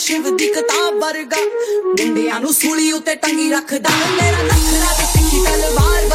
ਸ਼ਿਵ ਦੀ ਕਿਤਾਬ ਵਰਗਾ। ਡੰਡਿਆਂ ਨੂੰ ਸੂਲੀ ਉੱਤੇ ਟੰਗੀ ਰੱਖਦਾ। ਮੇਰਾ ਨਖਰਾ ਤੇ ਸਿੱਖੀ ਤਲਵਾਰ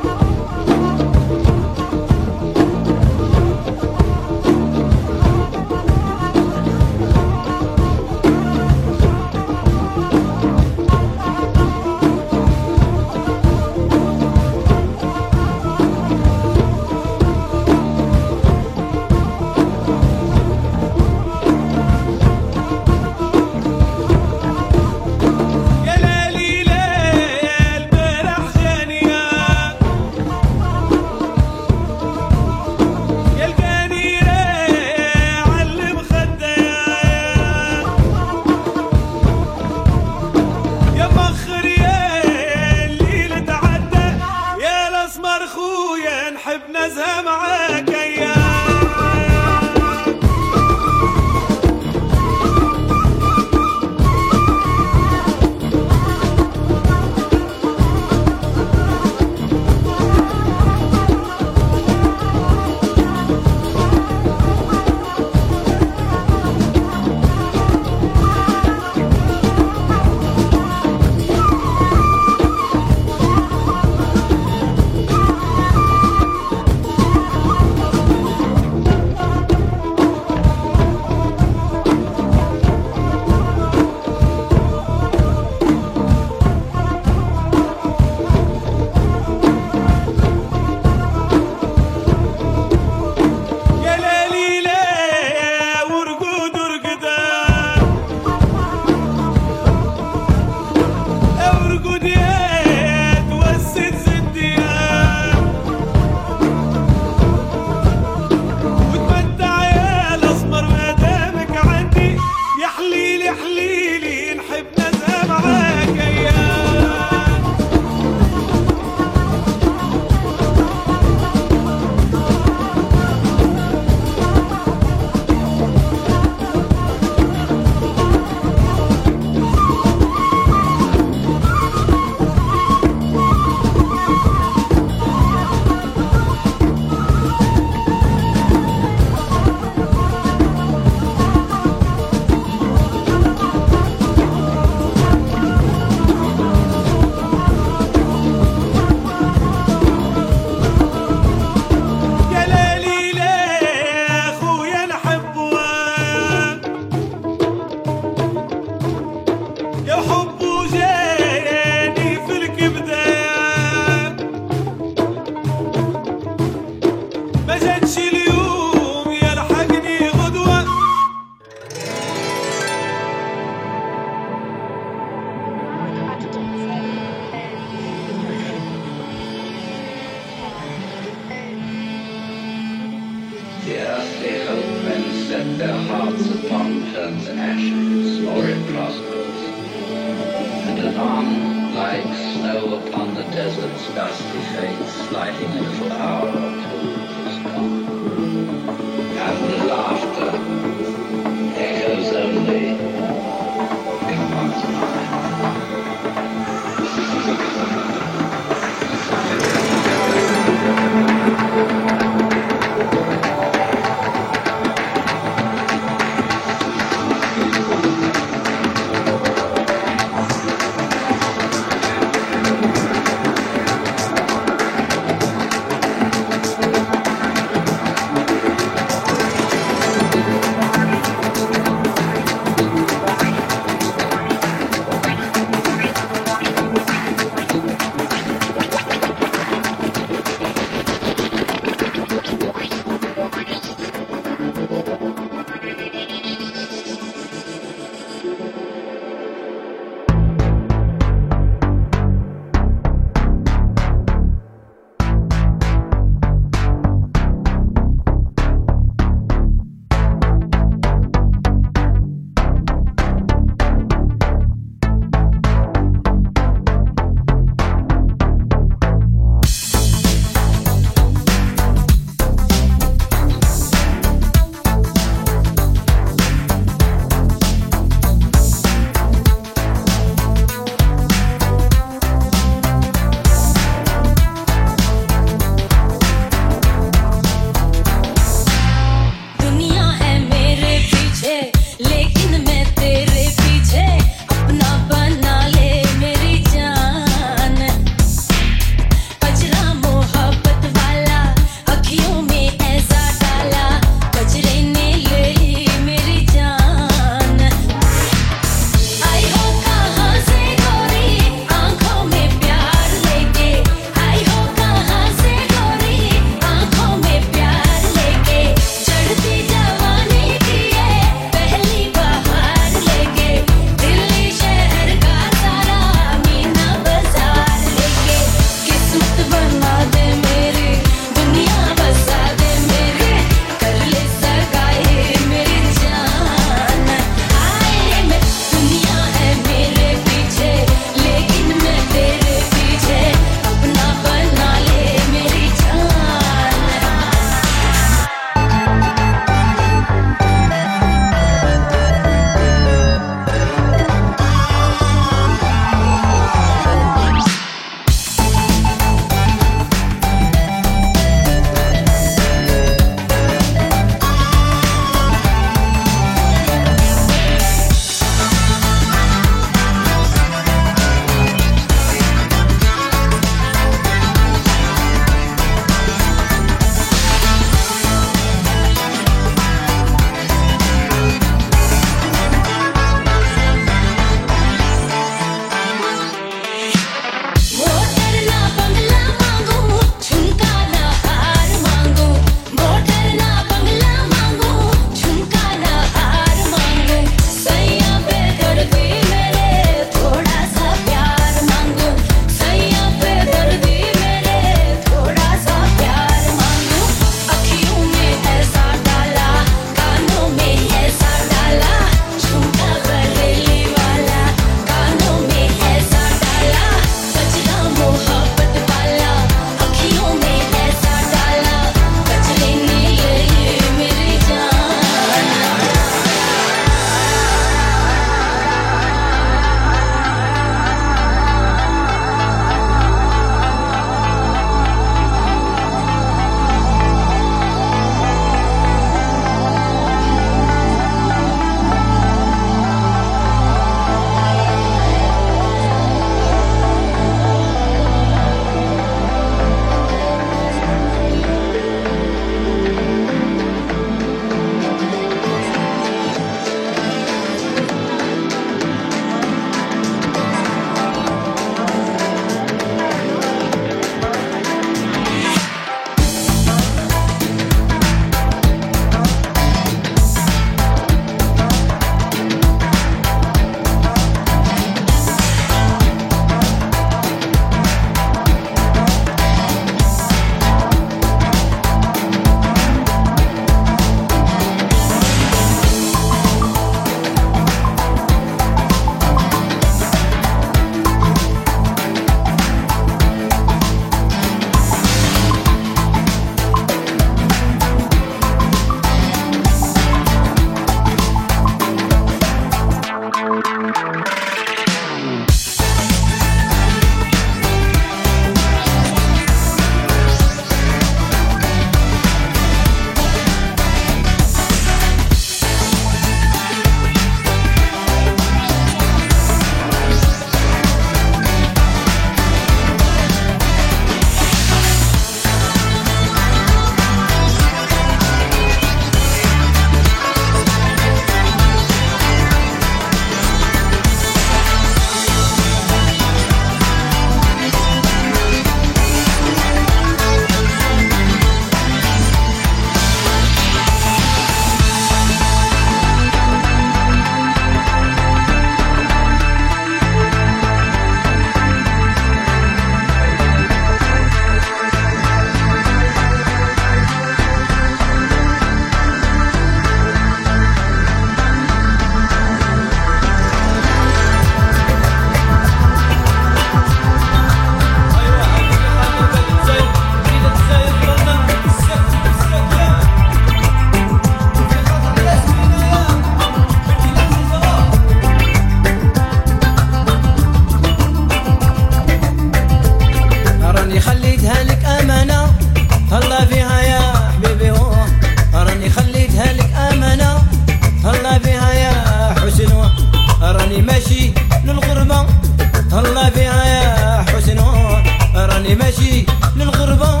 راني ماشي للغربة.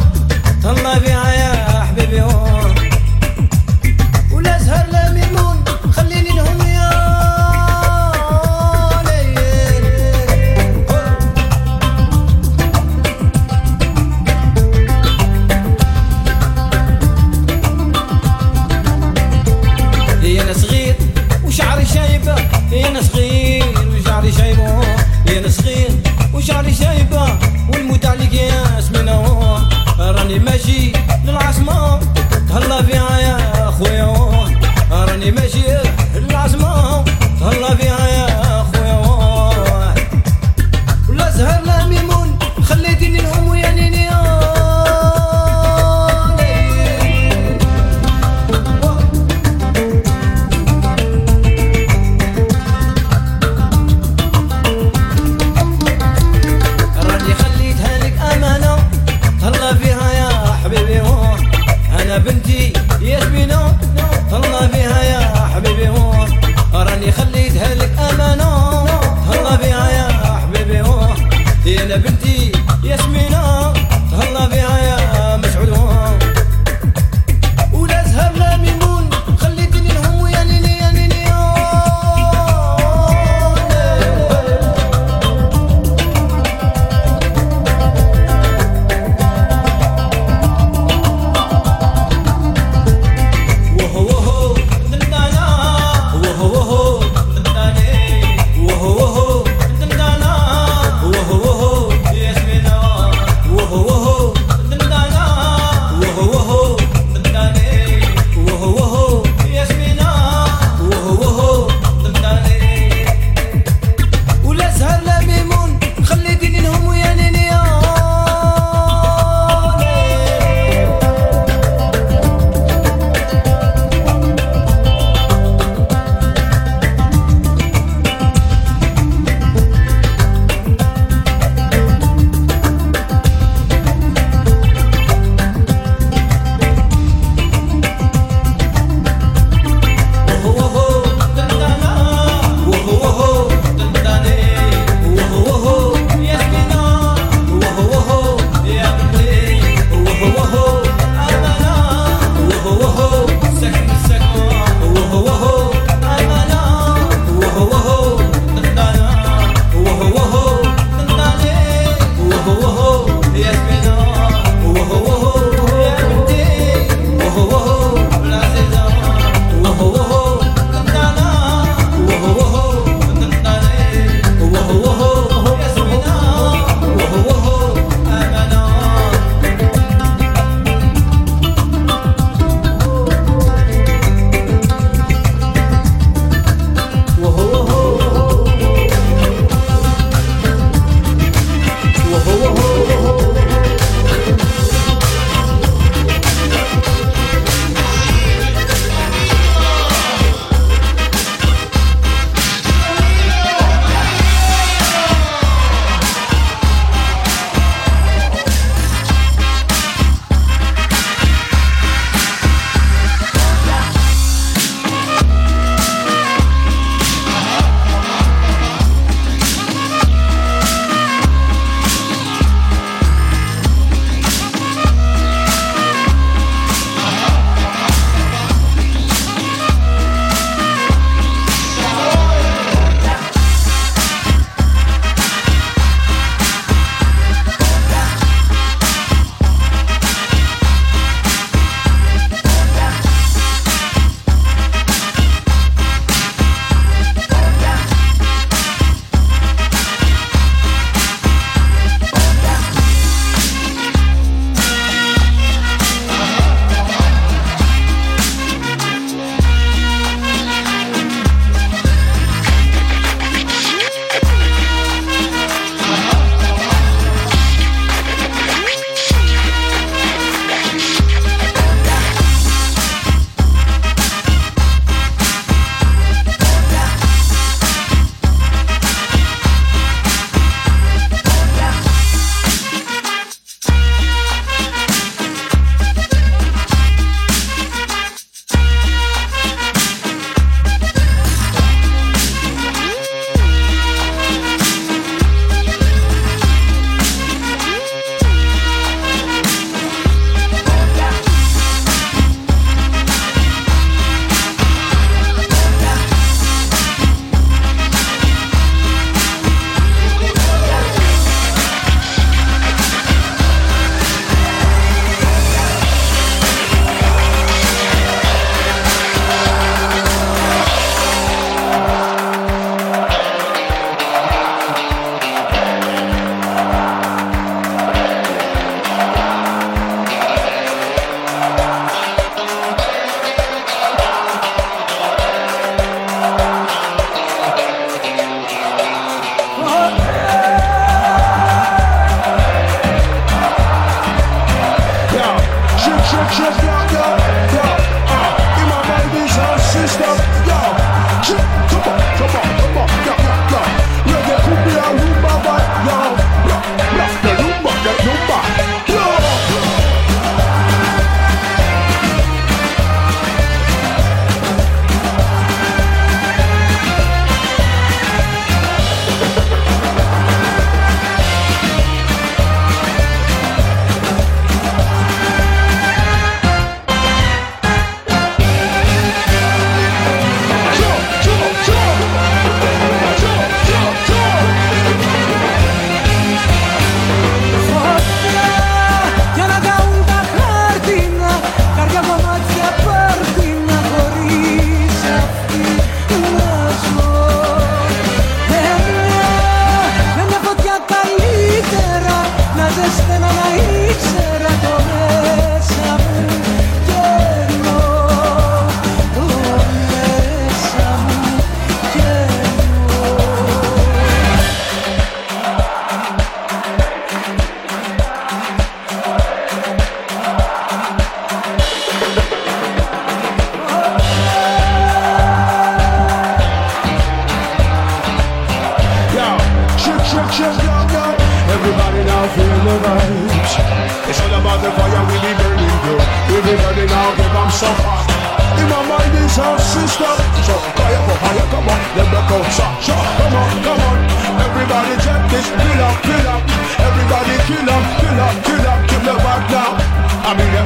تهلا فيها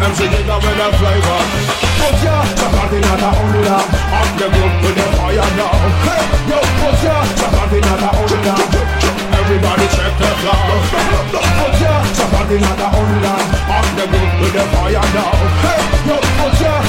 I mean the MC give them with a flavor. But yeah, somebody not a only now. The group with the fire now. Hey, yo, but yeah, somebody not a only now. Everybody check the floor. But yeah, somebody not a only now. The group with the fire now. Hey, yo,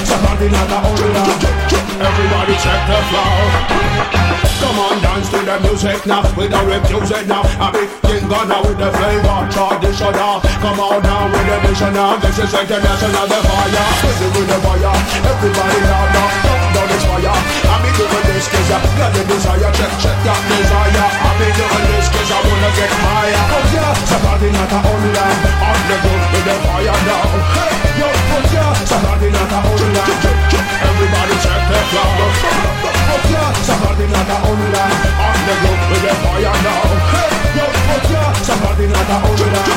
somebody not a now. Everybody check the floor. Come on, dance to the music now. We don't refuse it now. I be king Ghana with the flavor, traditional. Come on now with the mission now. This is international, the fire. Busy with the fire. Everybody now, now, now, down this fire. I be doing this cause I got the desire. Check, check that desire. I be doing this cause wanna get higher. Oh, yeah, somebody not a lamb. On the with the fire now. Hey, oh, yeah, somebody not a lamb. Everybody check the oh, yeah, somebody not a lamb. On the with the fire now. Hey, somebody not a lamb.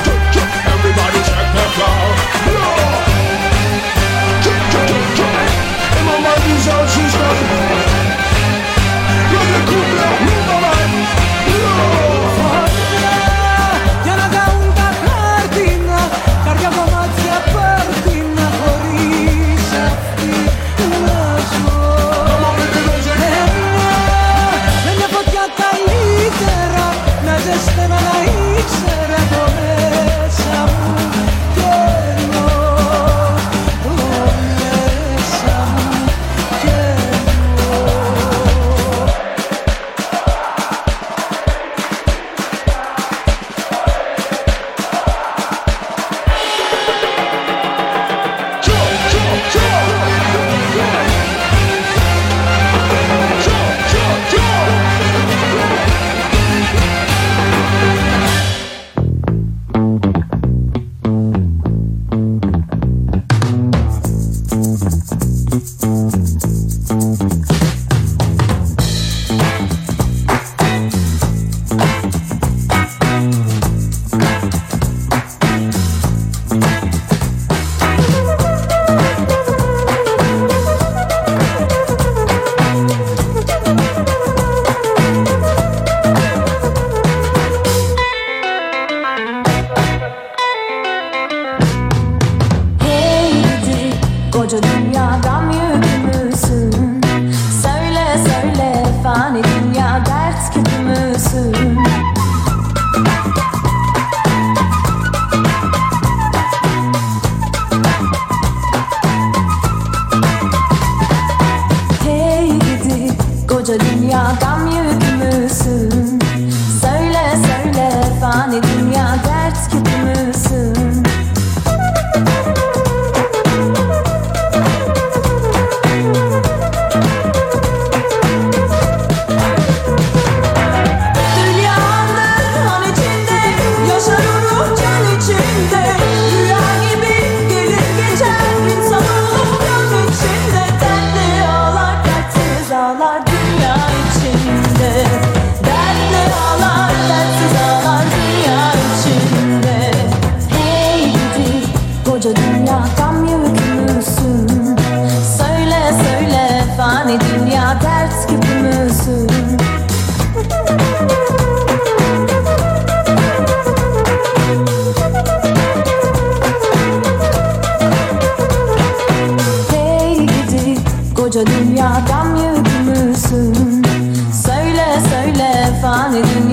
Everybody check the. In my mind is our system. You're koca dünyadan yükümlüsün Söyle söyle fani dünya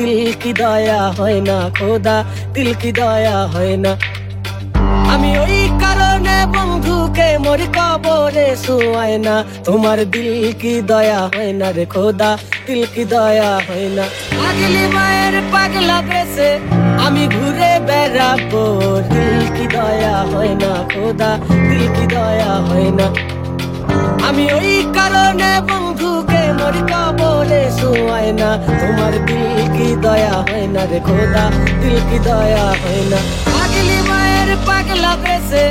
দিল কি দয়া হয় না খোদা, দিল কি দয়া হয় না। আমি ওই কারণে বন্ধুকে মরি কবরে শুয়াই না। তোমার দিল কি দয়া হয় না রে খোদা, দিল কি দয়া হয় না। আগলি মায়ের পাগলা বেসে আমি ঘুরে বেড়াবো। দিল কি দয়া হয় না খোদা, দিল কি দয়া হয় না। আমি ওই কারণে বন্ধুকে মরি কবরে শুয়াই না তোমার দিল কি দয়া হয় না রে খোদা দিল কি দয়া হয় না আগলি মায়ের পাগলা বেসে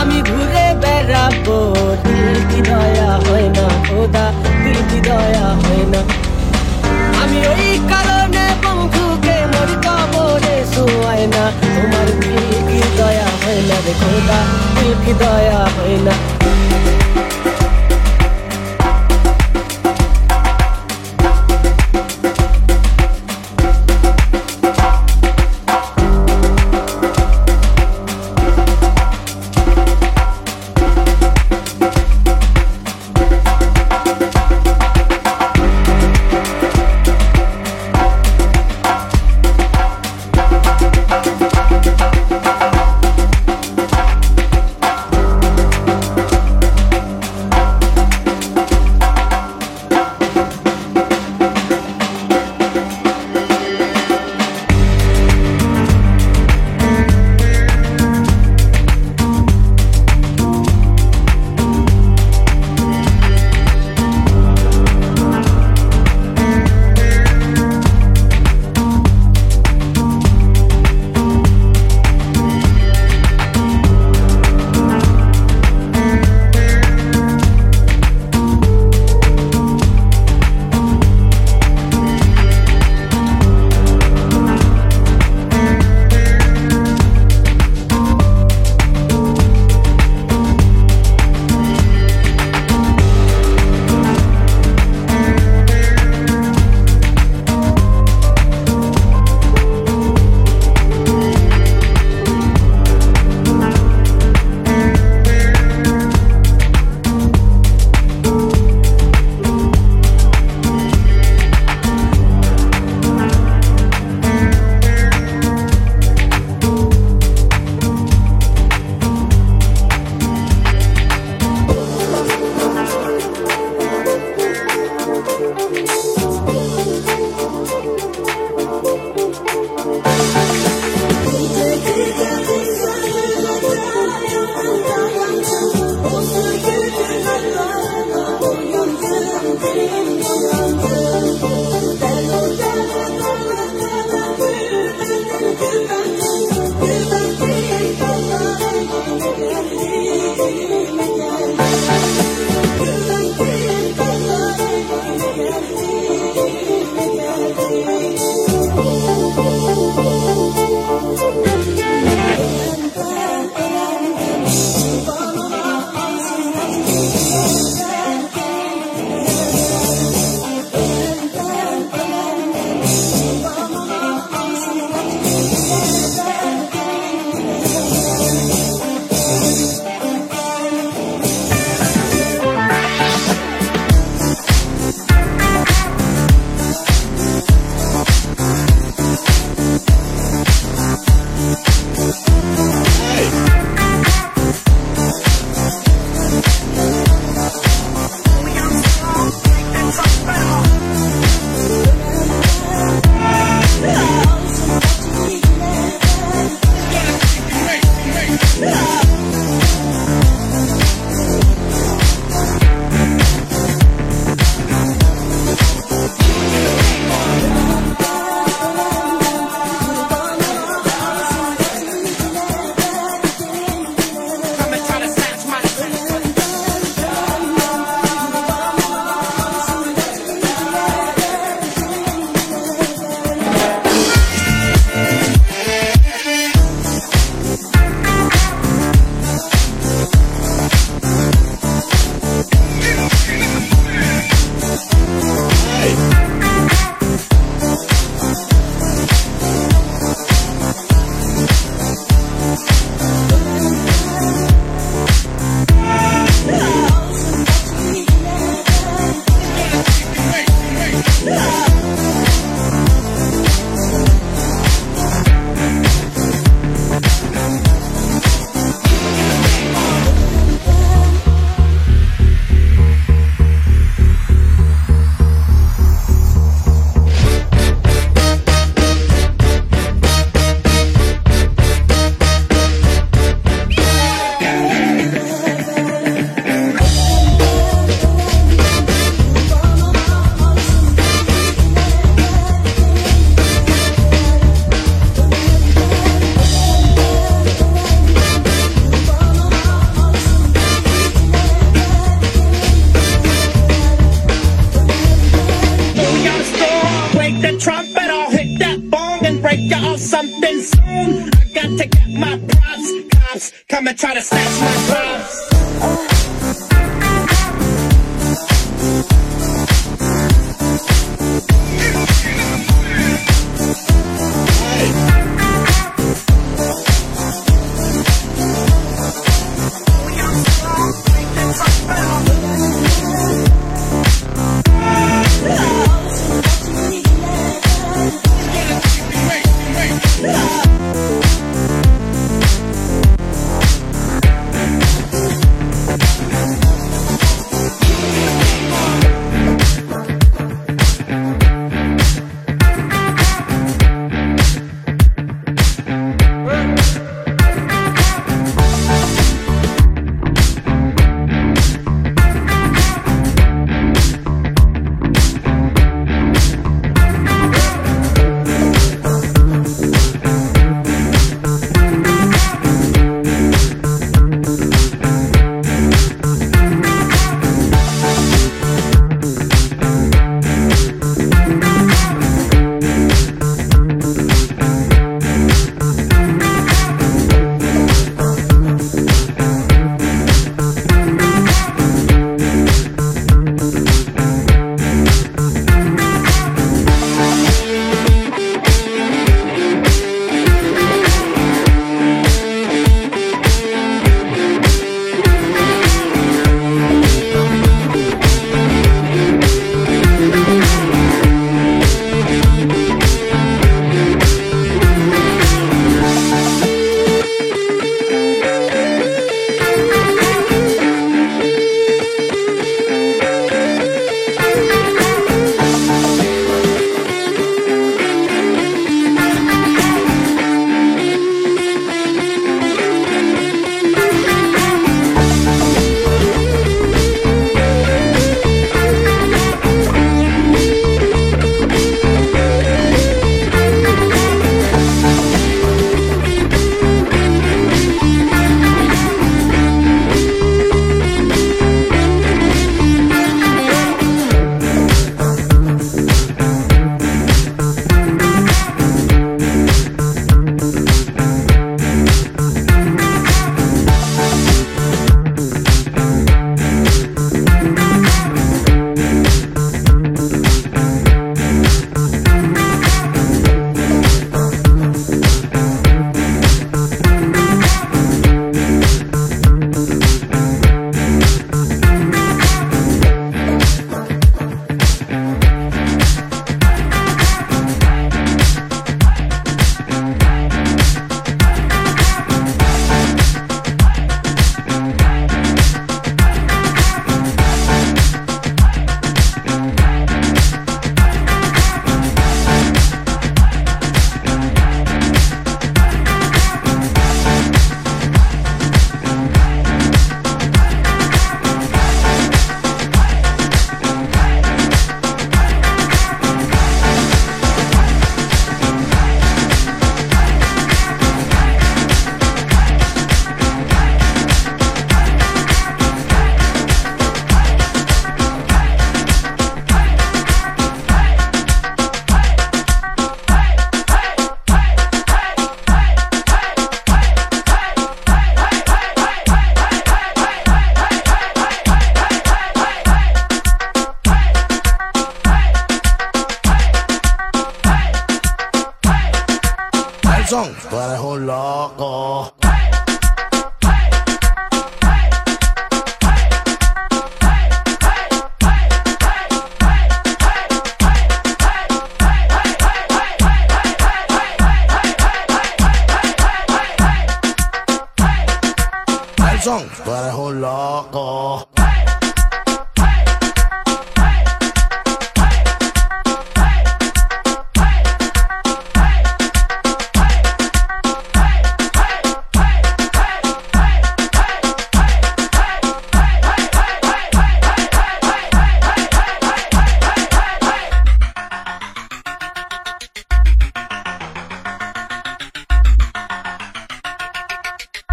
আমি ঘুরে বেড়াবো দিল কি দয়া হয় না খোদা দিল কি দয়া হয় না আমি ওই কারণে বন্ধুকে মরি কবরে শুয়াই না তোমার দিল কি দয়া হয় না রে খোদা দিল কি দয়া হয় না you.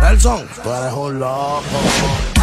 Nelson, tú eres un loco.